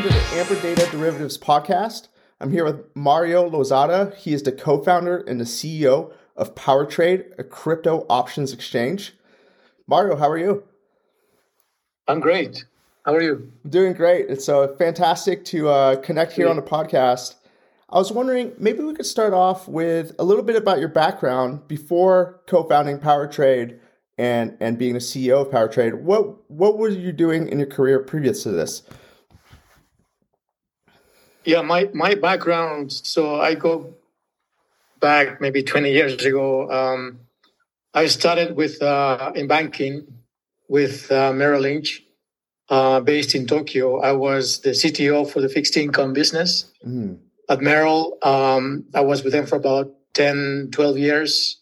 welcome to the Amber Data Derivatives podcast. I'm here with Mario Lozada. He is the co founder and the CEO of PowerTrade, a crypto options exchange. Mario, how are you? I'm great. How are you? I'm doing great. It's uh, fantastic to uh, connect here on the podcast. I was wondering, maybe we could start off with a little bit about your background before co-founding PowerTrade and and being the CEO of PowerTrade. What what were you doing in your career previous to this? Yeah, my my background. So I go back maybe 20 years ago. Um, I started with uh, in banking with uh, Merrill Lynch, uh, based in Tokyo. I was the CTO for the fixed income business. Mm at Merrill. Um, I was with them for about 10, 12 years.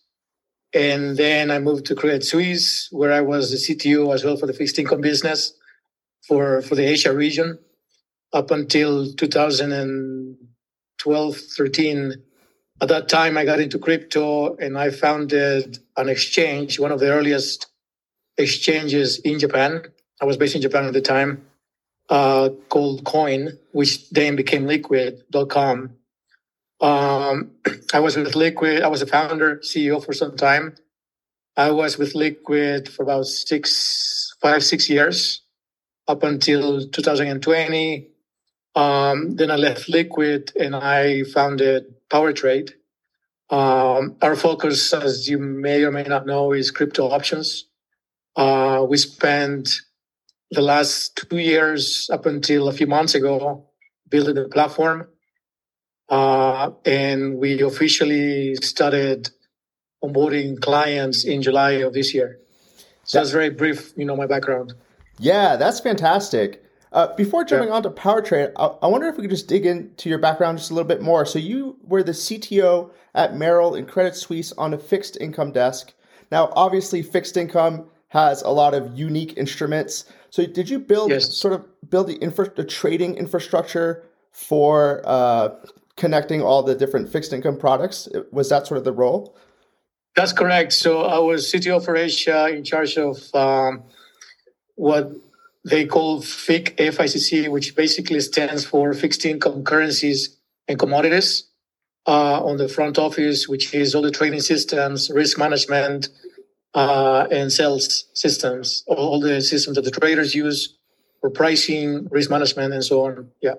And then I moved to Credit Suisse, where I was the CTO as well for the fixed income business for, for the Asia region up until 2012, 13. At that time, I got into crypto and I founded an exchange, one of the earliest exchanges in Japan. I was based in Japan at the time uh, called Quoine, which then became Liquid.com. Um, I was with Liquid. I was a founder, CEO for some time. I was with Liquid for about six, five, six years up until 2020. Um, then I left Liquid and I founded PowerTrade. Um, our focus, as you may or may not know, is crypto options. Uh, we spent the last two years up until a few months ago building the platform. Uh, and we officially started onboarding clients in July of this year. So that's very brief, you know, my background. Yeah, that's fantastic. Uh, before jumping yeah. on to PowerTrade, I, I wonder if we could just dig into your background just a little bit more. So you were the CTO at Merrill and Credit Suisse on a fixed income desk. Now, obviously, fixed income has a lot of unique instruments. So did you build yes. sort of build the infra the trading infrastructure for uh, connecting all the different fixed income products? Was that sort of the role? That's correct. So I was CTO for Asia in charge of um, what they call FIC FICC, which basically stands for fixed income currencies and commodities. Uh, on the front office, which is all the trading systems, risk management, uh, and sales systems, all the systems that the traders use for pricing, risk management, and so on. Yeah.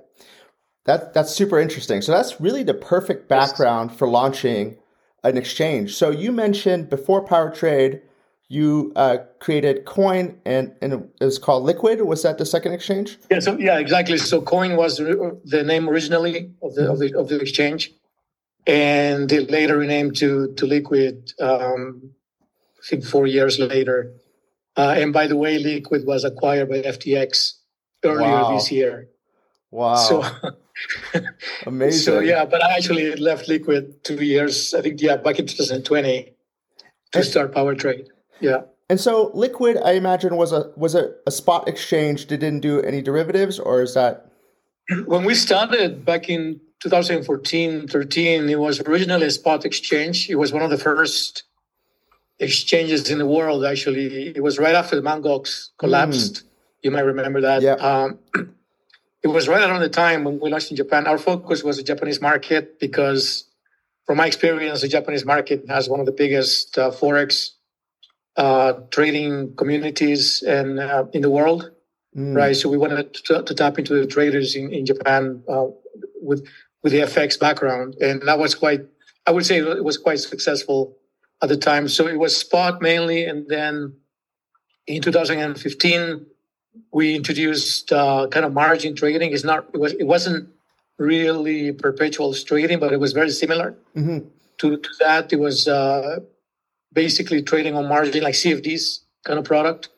That, that's super interesting. So that's really the perfect background for launching an exchange. So you mentioned before PowerTrade, you uh, created Quoine and, and it was called Liquid. Was that the second exchange? Yeah, so yeah, exactly. So Quoine was the name originally of the, of the, of the exchange and they later renamed to, to Liquid um, I think four years later. Uh, and by the way, Liquid was acquired by FTX earlier wow. this year. Wow. So amazing. So yeah, but I actually left Liquid two years, I think, yeah, back in 2020 to start PowerTrade. Yeah. And so Liquid, I imagine, was a was a, a spot exchange that didn't do any derivatives, or is that when we started back in 2014, 13, it was originally a spot exchange. It was one of the first exchanges in the world. Actually, it was right after the Mt. Gox collapsed. Mm. You might remember that. Yeah. Um, it was right around the time when we launched in Japan. Our focus was the Japanese market because, from my experience, the Japanese market has one of the biggest uh, forex uh, trading communities and uh, in the world. Mm. Right. So we wanted to, to, tap into the traders in, in Japan uh, with with the FX background, and that was quite. I would say it was quite successful at the time. So it was spot mainly. And then in 2015, we introduced uh, kind of margin trading. It's not, it, was, it wasn't really perpetual trading, but it was very similar mm-hmm. to, to that. It was uh, basically trading on margin, like CFDs kind of product.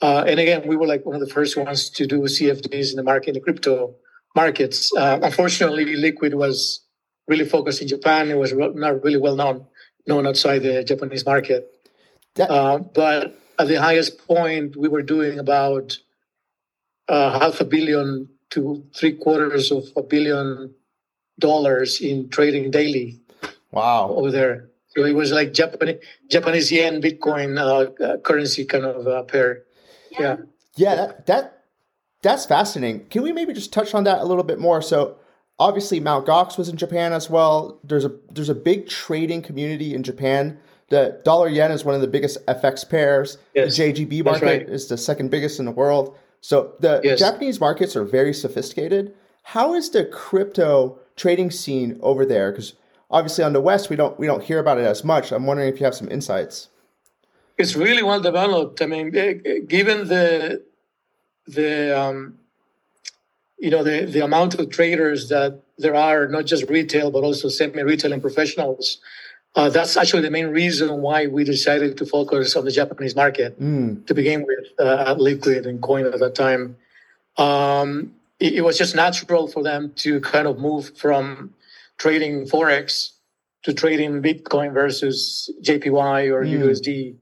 Uh, and again, we were like one of the first ones to do CFDs in the market, in the crypto markets. Uh, unfortunately, Liquid was really focused in Japan. It was not really well known known outside the Japanese market. That- uh, but at the highest point, we were doing about uh, half a billion to three quarters of a billion dollars in trading daily. Wow! Over there, so it was like Japanese Japanese yen Bitcoin uh, uh currency kind of uh, pair. Yeah. Yeah, that, that That's fascinating. Can we maybe just touch on that a little bit more? So obviously Mount Gox was in Japan as well. There's a there's a big trading community in Japan. The dollar yen is one of the biggest FX pairs. Yes, the JGB market right. is the second biggest in the world. So the yes. Japanese markets are very sophisticated. How is the crypto trading scene over there? Because obviously on the West we don't we don't hear about it as much. I'm wondering if you have some insights. It's really well developed. I mean, eh, eh, given the the um, you know the the amount of traders that there are, not just retail but also semi-retail and professionals. Uh, that's actually the main reason why we decided to focus on the Japanese market mm. to begin with uh, at Liquid and Quoine at that time. Um, it, it, was just natural for them to kind of move from trading forex to trading Bitcoin versus JPY or mm. USD.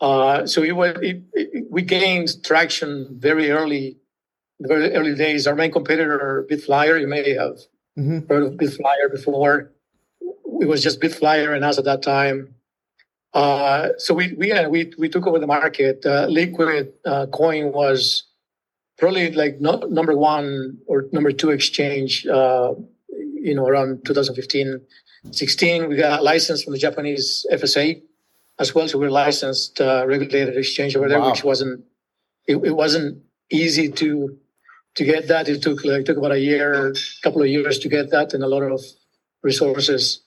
Uh, so it was it, it, we gained traction very early, very early days. Our main competitor, Bitflyer, you may have mm-hmm. heard of Bitflyer before. It was just Bitflyer and us at that time. Uh, so we we yeah, we we took over the market. Uh, Liquid uh, Quoine was probably like no, number one or number two exchange. You know, around 2015, 16, we got a license from the Japanese FSA as well. So we're licensed, uh, regulated exchange over there, wow. which wasn't, it, it, wasn't easy to, to get that. It took like, took about a year, a couple of years to get that and a lot of resources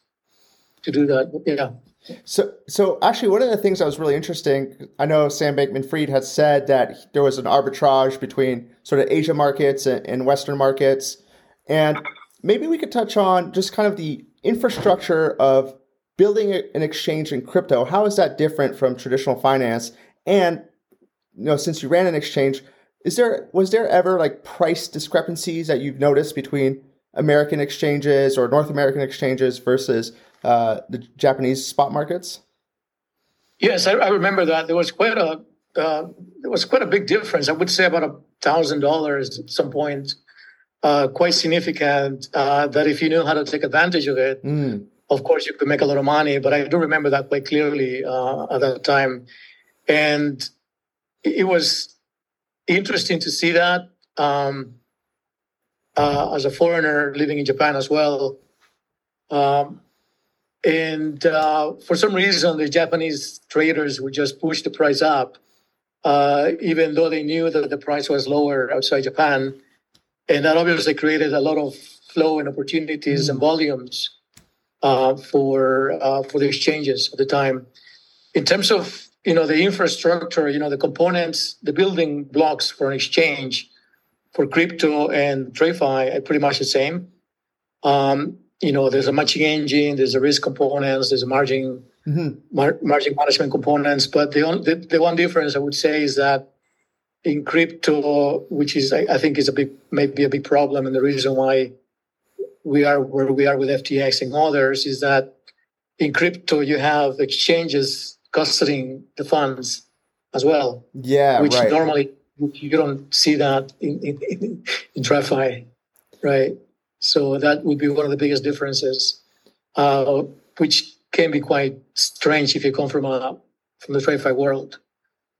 to do that. Yeah. So, so actually, one of the things that was really interesting, I know Sam Bankman-Fried had said that there was an arbitrage between sort of Asia markets and, and Western markets, and maybe we could touch on just kind of the infrastructure of building an exchange in crypto. How is that different from traditional finance? And you know, since you ran an exchange, is there was there ever like price discrepancies that you've noticed between American exchanges or North American exchanges versus uh, the Japanese spot markets? Yes, I, I remember that there was quite a uh, there was quite a big difference. I would say about a thousand dollars at some point uh, quite significant uh, that if you knew how to take advantage of it, mm. of course you could make a lot of money. But I do remember that quite clearly uh, at that time. And it was interesting to see that um, uh, as a foreigner living in Japan as well. Um, and uh, for some reason, the Japanese traders would just push the price up, uh, even though they knew that the price was lower outside Japan and that obviously created a lot of flow and opportunities and mm. volumes uh, for uh, for the exchanges at the time. In terms of you know the infrastructure, you know the components, the building blocks for an exchange for crypto and TradFi are pretty much the same. Um, you know, there's a matching engine, there's a risk components, there's a margin mm-hmm. mar- margin management components, but the, the the one difference I would say is that in crypto, which is I, I think is a big maybe a big problem, and the reason why we are where we are with FTX and others is that in crypto you have exchanges custodying the funds as well. Yeah, which right. normally you don't see that in in, in, in TradFi, right? So that would be one of the biggest differences, uh, which can be quite strange if you come from a from the TradFi world,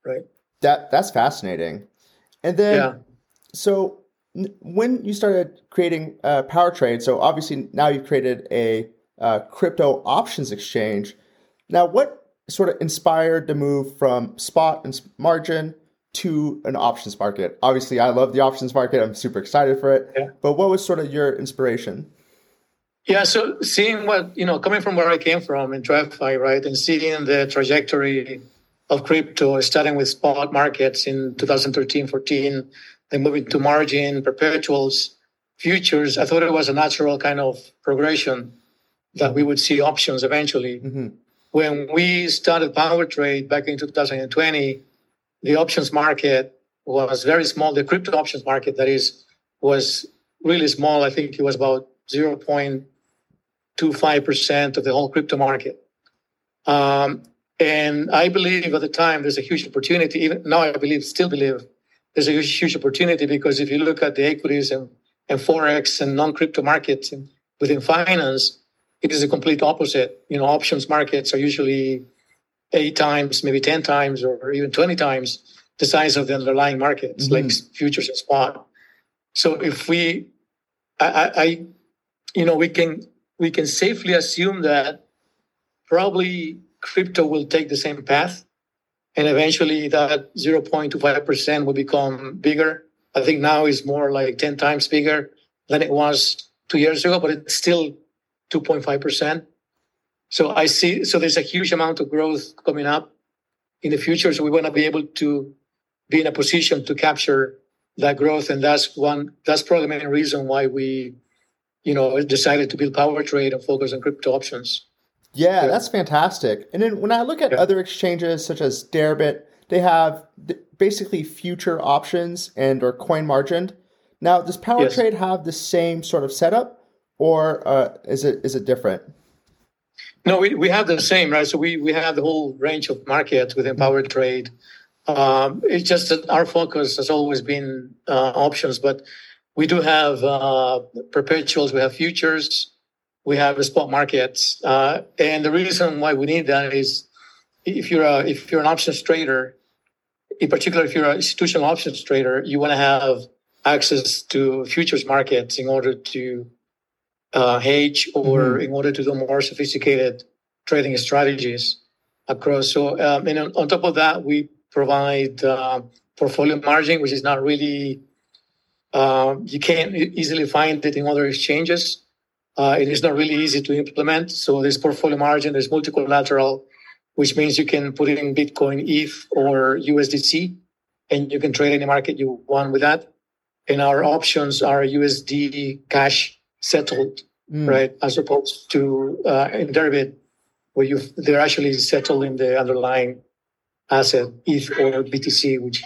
right? That that's fascinating. And then, yeah. so when you started creating uh, Power Trade, so obviously now you've created a uh, crypto options exchange. Now, what sort of inspired the move from spot and margin to an options market? Obviously, I love the options market. I'm super excited for it. Yeah. But what was sort of your inspiration? Yeah, so seeing what, you know, coming from where I came from in TradFi, right, and seeing the trajectory of crypto, starting with spot markets in 2013, 14, then moving to margin, perpetuals, futures. I thought it was a natural kind of progression that we would see options eventually. Mm-hmm. When we started Power Trade back in 2020, the options market was very small. The crypto options market, that is, was really small. I think it was about 0.25% of the whole crypto market. Um, and I believe at the time there's a huge opportunity. Even now, I believe, still believe, there's a huge, huge opportunity because if you look at the equities and, and forex and non-crypto markets and within finance, it is a complete opposite. You know, options markets are usually eight times, maybe ten times, or even twenty times the size of the underlying markets, mm-hmm. like futures and spot. So if we, I, I, you know, we can we can safely assume that probably crypto will take the same path, and eventually that 0.25 percent will become bigger. I think now is more like 10 times bigger than it was two years ago, but it's still 2.5 percent. So I see. So there's a huge amount of growth coming up in the future. So we want to be able to be in a position to capture that growth. And that's one, that's probably the main reason why we, you know, decided to build Power Trade and focus on crypto options. Yeah, yeah. that's fantastic. And then when I look at yeah. other exchanges such as Deribit, they have basically future options and or coin margined. Now, does Power yes. Trade have the same sort of setup, or uh, is it is it different? No, we, we have the same, right? So we, we have the whole range of markets within Power Trade. Um, it's just that our focus has always been uh, options, but we do have uh, perpetuals, we have futures, we have a spot markets, uh, and the reason why we need that is if you're a, if you're an options trader, in particular if you're an institutional options trader, you want to have access to futures markets in order to uh, hedge or mm-hmm. in order to do more sophisticated trading strategies across. So, um, and on, on, top of that, we provide uh, portfolio margin, which is not really, uh, you can't easily find it in other exchanges. Uh, it is not really easy to implement. So there's portfolio margin, there's multi-collateral, which means you can put it in Bitcoin, ETH, or USDC, and you can trade any market you want with that. And our options are USD cash settled, mm. right? As opposed to uh, in Deribit, where you they're actually settled in the underlying asset, ETH or BTC, which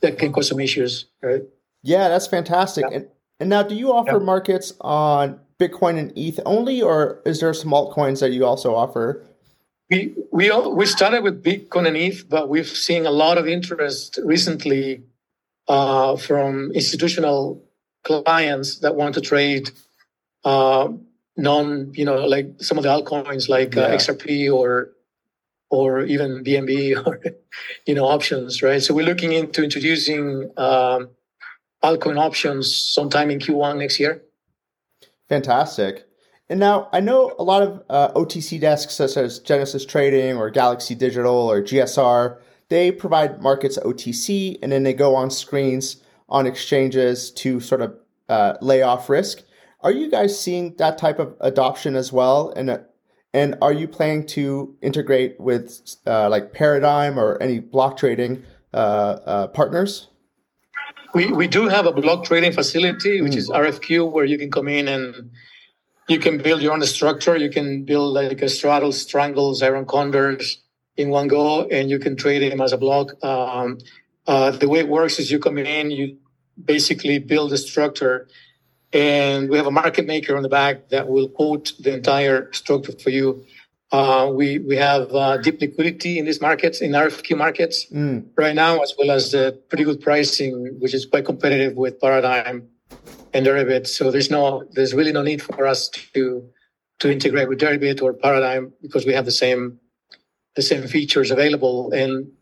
that can cause some issues, right? Yeah, that's fantastic. Yeah. And and now, do you offer yeah. markets on Bitcoin and ETH only, or is there some altcoins that you also offer? We we all, we started with Bitcoin and ETH, but we've seen a lot of interest recently uh, from institutional clients that want to trade uh, non, you know, like some of the altcoins like uh, yeah. uh, XRP or or even BNB or you know options, right? So we're looking into introducing um, altcoin options sometime in Q1 next year. Fantastic. And now I know a lot of uh, OTC desks such as Genesis Trading or Galaxy Digital or GSR. They provide markets OTC, and then they go on screens on exchanges to sort of uh, lay off risk. Are you guys seeing that type of adoption as well? And uh, and are you planning to integrate with uh, like Paradigm or any block trading uh, uh, partners? We we do have a block trading facility, which mm. is RFQ, where you can come in and you can build your own structure. You can build like a straddles, strangles, iron condors in one go, and you can trade them as a block. Um, uh, the way it works is you come in, you basically build a structure and we have a market maker on the back that will quote the entire structure for you. Uh, we we have uh, deep liquidity in these markets, in RFQ markets mm. right now, as well as pretty good pricing, which is quite competitive with Paradigm and Deribit. So there's no there's really no need for us to to integrate with Deribit or Paradigm because we have the same the same features available and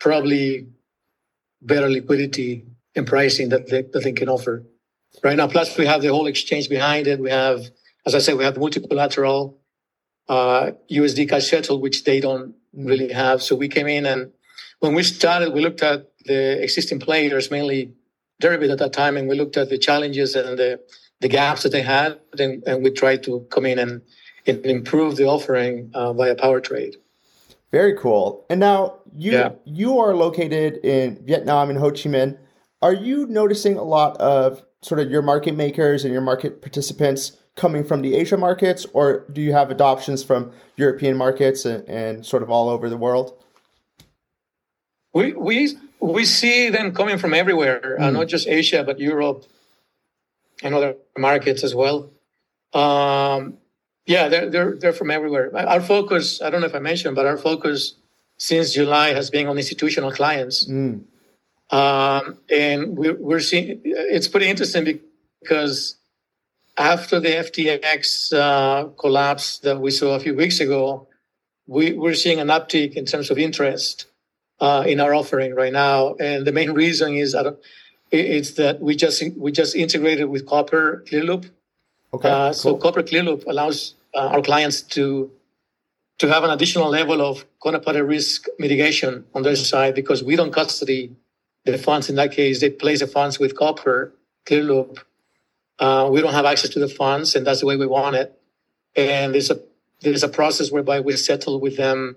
probably better liquidity and pricing that they, that they can offer right now. Plus, we have the whole exchange behind it. We have, as I said, we have the multi-collateral uh, USD cash settle, which they don't really have. So we came in and when we started, we looked at the existing players, mainly Deribit at that time, and we looked at the challenges and the, the gaps that they had, and, and we tried to come in and, and improve the offering uh, via Power Trade. Very cool. And now you yeah. you are located in Vietnam in Ho Chi Minh. Are you noticing a lot of sort of your market makers and your market participants coming from the Asia markets, or do you have adoptions from European markets and, and sort of all over the world? We we we see them coming from everywhere, mm. uh, hmm. not just Asia, but Europe and other markets as well. Um, yeah, they're, they're they're from everywhere. Our focus, I don't know if I mentioned, but our focus since July has been on institutional clients. Mm. Um, and we're, we're seeing it's pretty interesting because after the FTX uh, collapse that we saw a few weeks ago, we, we're seeing an uptick in terms of interest uh, in our offering right now. And the main reason is that it's that we just we just integrated with Copper ClearLoop. Okay. Uh, cool. So Copper ClearLoop allows uh, our clients to to have an additional level of counterparty risk mitigation on their side because we don't custody the funds. In that case, they place the funds with Copper ClearLoop. Uh, we don't have access to the funds, and that's the way we want it. And there's a there's a process whereby we settle with them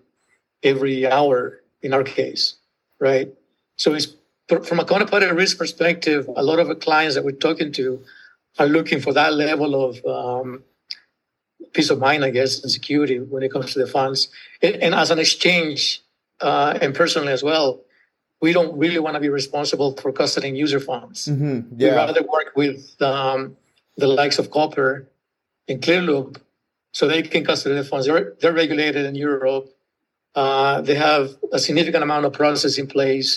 every hour in our case, right? So it's from a counterparty risk perspective, a lot of the clients that we're talking to are looking for that level of um, peace of mind, I guess, and security when it comes to the funds. And, and as an exchange, uh, and personally as well, we don't really want to be responsible for custodying user funds. Mm-hmm. We'd rather work with um, the likes of Copper and ClearLoop so they can custody the funds. They're, they're regulated in Europe. Uh, they have a significant amount of process in place,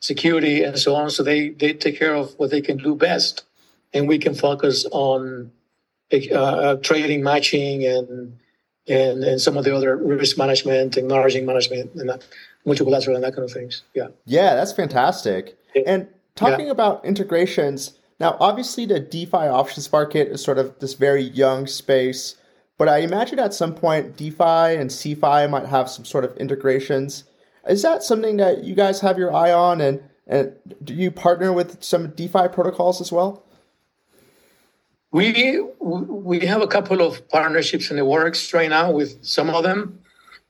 security and so on. So they, they take care of what they can do best. And we can focus on uh, trading, matching, and, and and some of the other risk management and margin management and that, multilateral and that kind of things. Yeah. Yeah, that's fantastic. Yeah. And talking about integrations, now obviously the DeFi options market is sort of this very young space, but I imagine at some point DeFi and CeFi might have some sort of integrations. Is that something that you guys have your eye on, and and do you partner with some DeFi protocols as well? We we have a couple of partnerships in the works right now with some of them,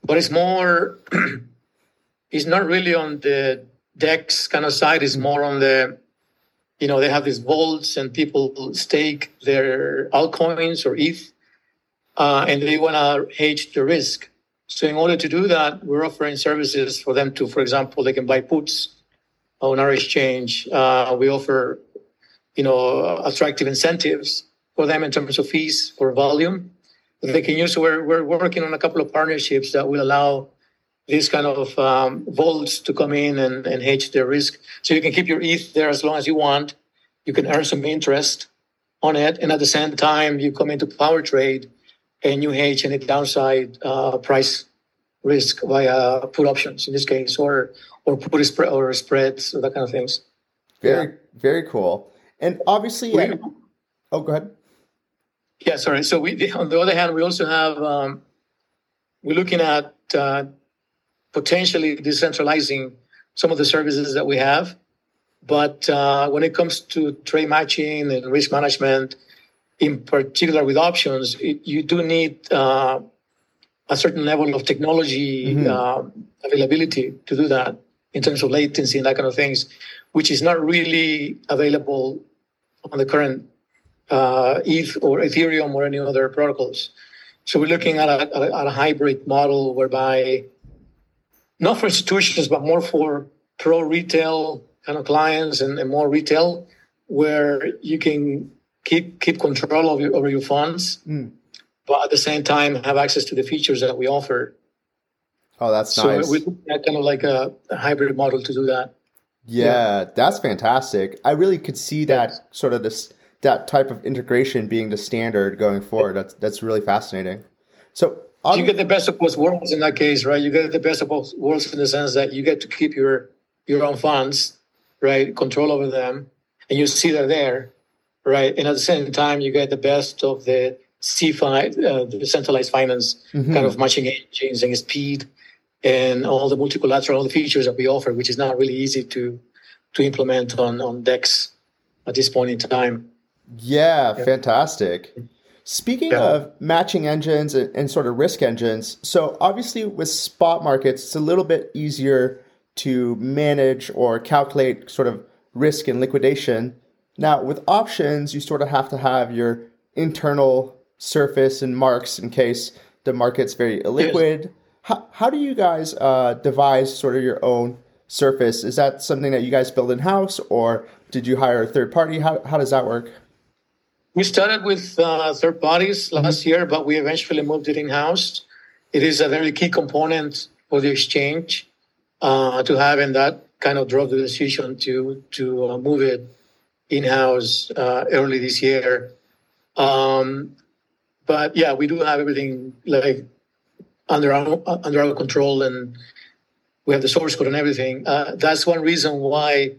but it's more. it's not really on the DEX kind of side. It's more on the, you know, they have these vaults and people stake their altcoins or ETH, uh, and they want to hedge the risk. So in order to do that, we're offering services for them to, for example, they can buy puts on our exchange. Uh, we offer, you know, attractive incentives for them in terms of fees for volume they can use. We're, we're working on a couple of partnerships that will allow these kind of um, vaults to come in and, and hedge their risk. So you can keep your ETH there as long as you want. You can earn some interest on it. And at the same time, you come into power trade and you hedge any downside uh, price risk via put options in this case, or or put spread or spreads or that kind of things. Very yeah. very cool. And obviously, we, yeah. oh, go ahead. Yeah, sorry. So we, on the other hand, we also have um, we're looking at uh, potentially decentralizing some of the services that we have. But uh, when it comes to trade matching and risk management, in particular with options, it, you do need uh, a certain level of technology mm-hmm. uh, availability to do that in terms of latency and that kind of things, which is not really available on the current uh, ETH or Ethereum or any other protocols. So we're looking at a, at a hybrid model whereby not for institutions, but more for pro retail kind of clients and, and more retail, where you can keep keep control of your, over your funds, mm. but at the same time have access to the features that we offer. Oh, that's so nice. So we look at kind of like a, a, hybrid model to do that. Yeah, yeah, that's fantastic. I really could see that sort of this that type of integration being the standard going forward. That's that's really fascinating. So um, you get the best of both worlds in that case, right? You get the best of both worlds in the sense that you get to keep your your own funds, right? Control over them, and you see they're there, right? And at the same time, you get the best of the CeFi, uh, the centralized finance mm-hmm. kind of matching engines and speed, and all the multi-collateral features that we offer, which is not really easy to to implement on on DEX at this point in time. Yeah, yeah. fantastic. Speaking yeah. of matching engines and, and, sort of risk engines, so obviously with spot markets, it's a little bit easier to manage or calculate sort of risk and liquidation. Now, with options, you sort of have to have your internal surface and marks in case the market's very illiquid. Yes. How, how do you guys uh, devise sort of your own surface? Is that something that you guys build in house or did you hire a third party? How, how does that work? We started with uh, third parties last year, but we eventually moved it in house. It is a very key component for the exchange uh, to have, and that kind of drove the decision to to uh, move it in house uh, early this year. Um, but yeah, we do have everything like under our under our control, and we have the source code and everything. Uh, that's one reason why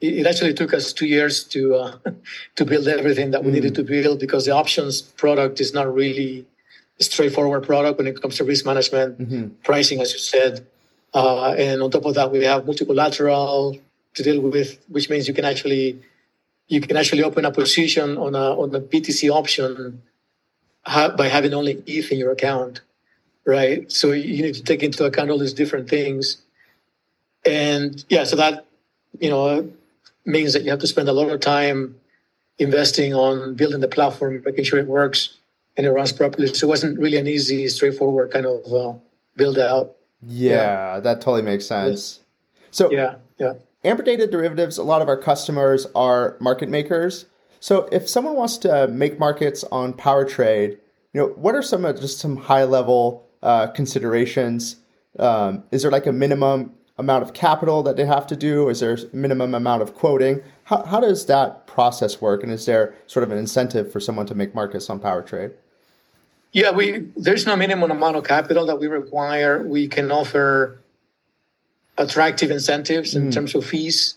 it actually took us two years to uh, to build everything that we mm. needed to build because the options product is not really a straightforward product when it comes to risk management, mm-hmm. pricing, as you said. Uh, and on top of that, we have multi-collateral to deal with, which means you can actually you can actually open a position on a on a BTC option ha- by having only ETH in your account, right? So you need to take into account all these different things, and yeah, so that you know means that you have to spend a lot of time investing on building the platform, making sure it works and it runs properly. So it wasn't really an easy, straightforward kind of uh, build out. Yeah, yeah, that totally makes sense. So yeah, yeah. Amber Data Derivatives, a lot of our customers are market makers. So if someone wants to make markets on Power Trade, you know, what are some just some high level uh, considerations? Um, is there like a minimum amount of capital that they have to do? Is there a minimum amount of quoting? How, how does that process work? And is there sort of an incentive for someone to make markets on PowerTrade? Yeah, we there's no minimum amount of capital that we require. We can offer attractive incentives in mm. terms of fees.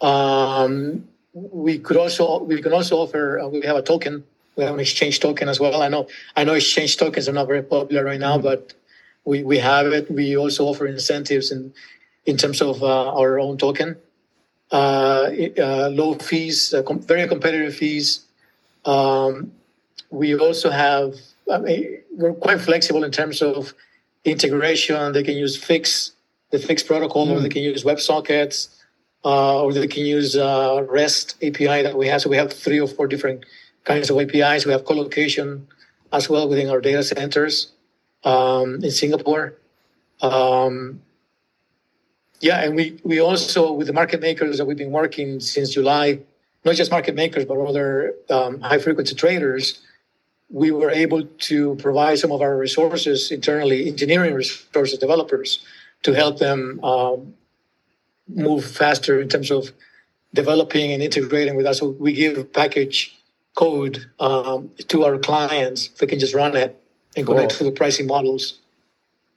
Um, we could also we can also offer uh, we have a token we have an exchange token as well i know i know exchange tokens are not very popular right now mm. but we, we have it we also offer incentives in in terms of uh, our own token. Uh, uh, low fees, com- very competitive fees. Um, we also have, I mean, we're quite flexible in terms of integration. They can use Fix, the Fix protocol, mm. or they can use WebSockets, uh, or they can use uh, REST API that we have. So we have three or four different kinds of APIs. We have colocation as well within our data centers um, in Singapore. Um, yeah, and we, we also, with the market makers that we've been working since July, not just market makers, but other um, high frequency traders, we were able to provide some of our resources internally, engineering resources, developers, to help them um, move faster in terms of developing and integrating with us. So we give package code um, to our clients. They can just run it and connect cool. to the pricing models.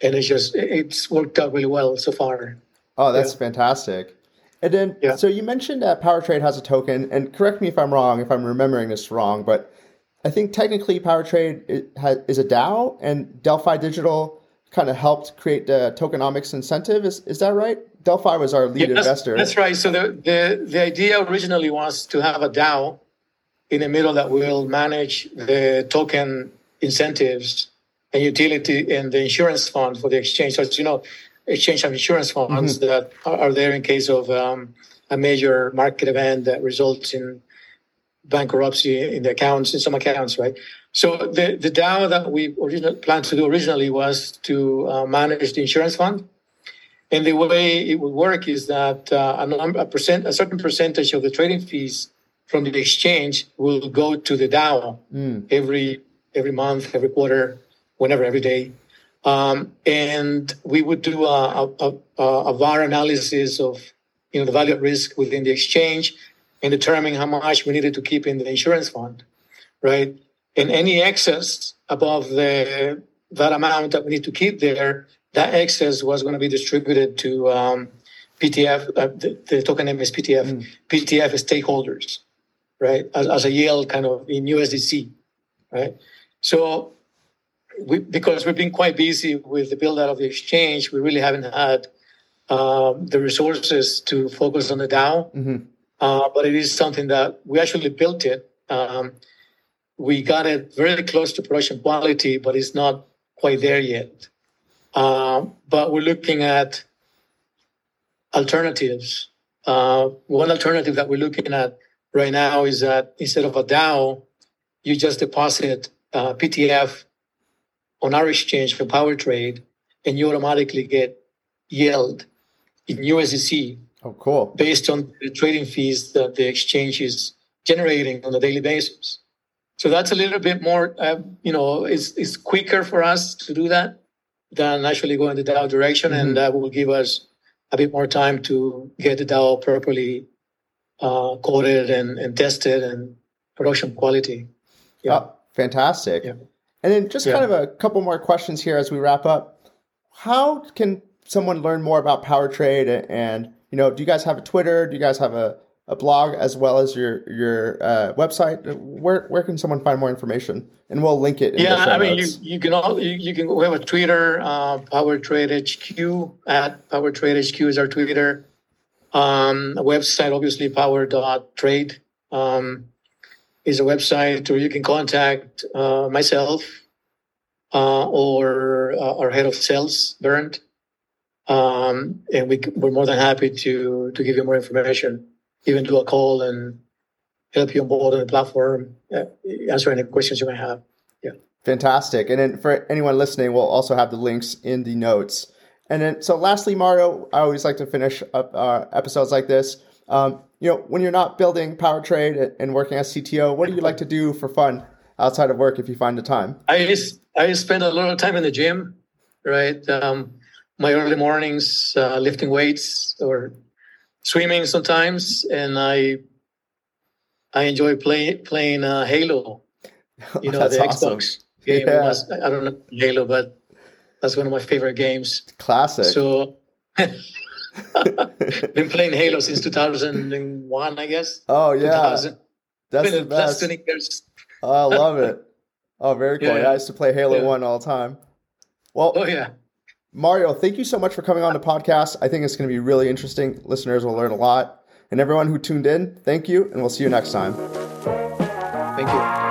And it's just, it's worked out really well so far. Oh, that's yeah. fantastic. And then, yeah. so you mentioned that PowerTrade has a token, and correct me if I'm wrong, if I'm remembering this wrong, but I think technically PowerTrade is a DAO, and Delphi Digital kind of helped create the tokenomics incentive. Is is that right? Delphi was our lead yeah, that's, investor. That's right. So the, the the idea originally was to have a DAO in the middle that will manage the token incentives and utility and the insurance fund for the exchange. So as you know, exchange of insurance funds mm-hmm. that are there in case of um, a major market event that results in bankruptcy in the accounts in some accounts, right? So the the DAO that we originally planned to do originally was to uh, manage the insurance fund, and the way it would work is that uh, a, number, a percent, a certain percentage of the trading fees from the exchange will go to the DAO mm. every every month, every quarter, whenever, every day. Um, and we would do a, a, a, a VAR analysis of you know the value at risk within the exchange and determine how much we needed to keep in the insurance fund, right? And any excess above the that amount that we need to keep there, that excess was going to be distributed to um, PTF. Uh, the, the, token name is PTF. Mm. PTF stakeholders, right? As, as a yield, kind of in USDC, right? So we, because we've been quite busy with the build out of the exchange, we really haven't had um, the resources to focus on the DAO. Mm-hmm. Uh, but it is something that we actually built it. Um, we got it very close to production quality, but it's not quite there yet. Um, but we're looking at alternatives. Uh, one alternative that we're looking at right now is that instead of a DAO, you just deposit uh, PTF on our exchange for power trade, and you automatically get yield in USDC. Oh, cool. Based on the trading fees that the exchange is generating on a daily basis. So that's a little bit more, uh, you know, it's, it's quicker for us to do that than actually going the DAO direction. Mm-hmm. And that will give us a bit more time to get the DAO properly uh, coded and, and tested and production quality. Yeah. Oh, fantastic. Yeah. And then just yeah. kind of a couple more questions here as we wrap up. How can someone learn more about Power Trade? and you know, do you guys have a Twitter? Do you guys have a, a blog as well as your your uh, website. Where where can someone find more information? And we'll link it. yeah, I mean, you, you can all you, you, can we have a Twitter, uh, Power Trade HQ at Power Trade HQ is our Twitter. Um, website, obviously, power.trade um, is a website where you can contact uh, myself uh, or uh, our head of sales, Bernd. Um, and we, we're more than happy to to give you more information, even do a call and help you on board on the platform, uh, answer any questions you may have. Yeah. Fantastic. And then for anyone listening, we'll also have the links in the notes. And then, so lastly, Mario, I always like to finish up uh, episodes like this. Um, you know, when you're not building Power Trade and working as CTO, what do you like to do for fun outside of work if you find the time? I just, I spend a lot of time in the gym, right? Um, my early mornings uh, lifting weights or swimming sometimes, and I I enjoy play, playing uh, Halo. You know the awesome. Xbox game. Yeah. I don't know Halo, but that's one of my favorite games. Classic. So. been playing Halo since 2001, I guess. Oh yeah, that's the best. 20 years. oh, I love it. Oh, very cool. Yeah. yeah I used to play Halo yeah. One all the time. Well, oh yeah. Mario, thank you so much for coming on the podcast. I think it's going to be really interesting. Listeners will learn a lot. And everyone who tuned in, thank you, and we'll see you next time. Thank you.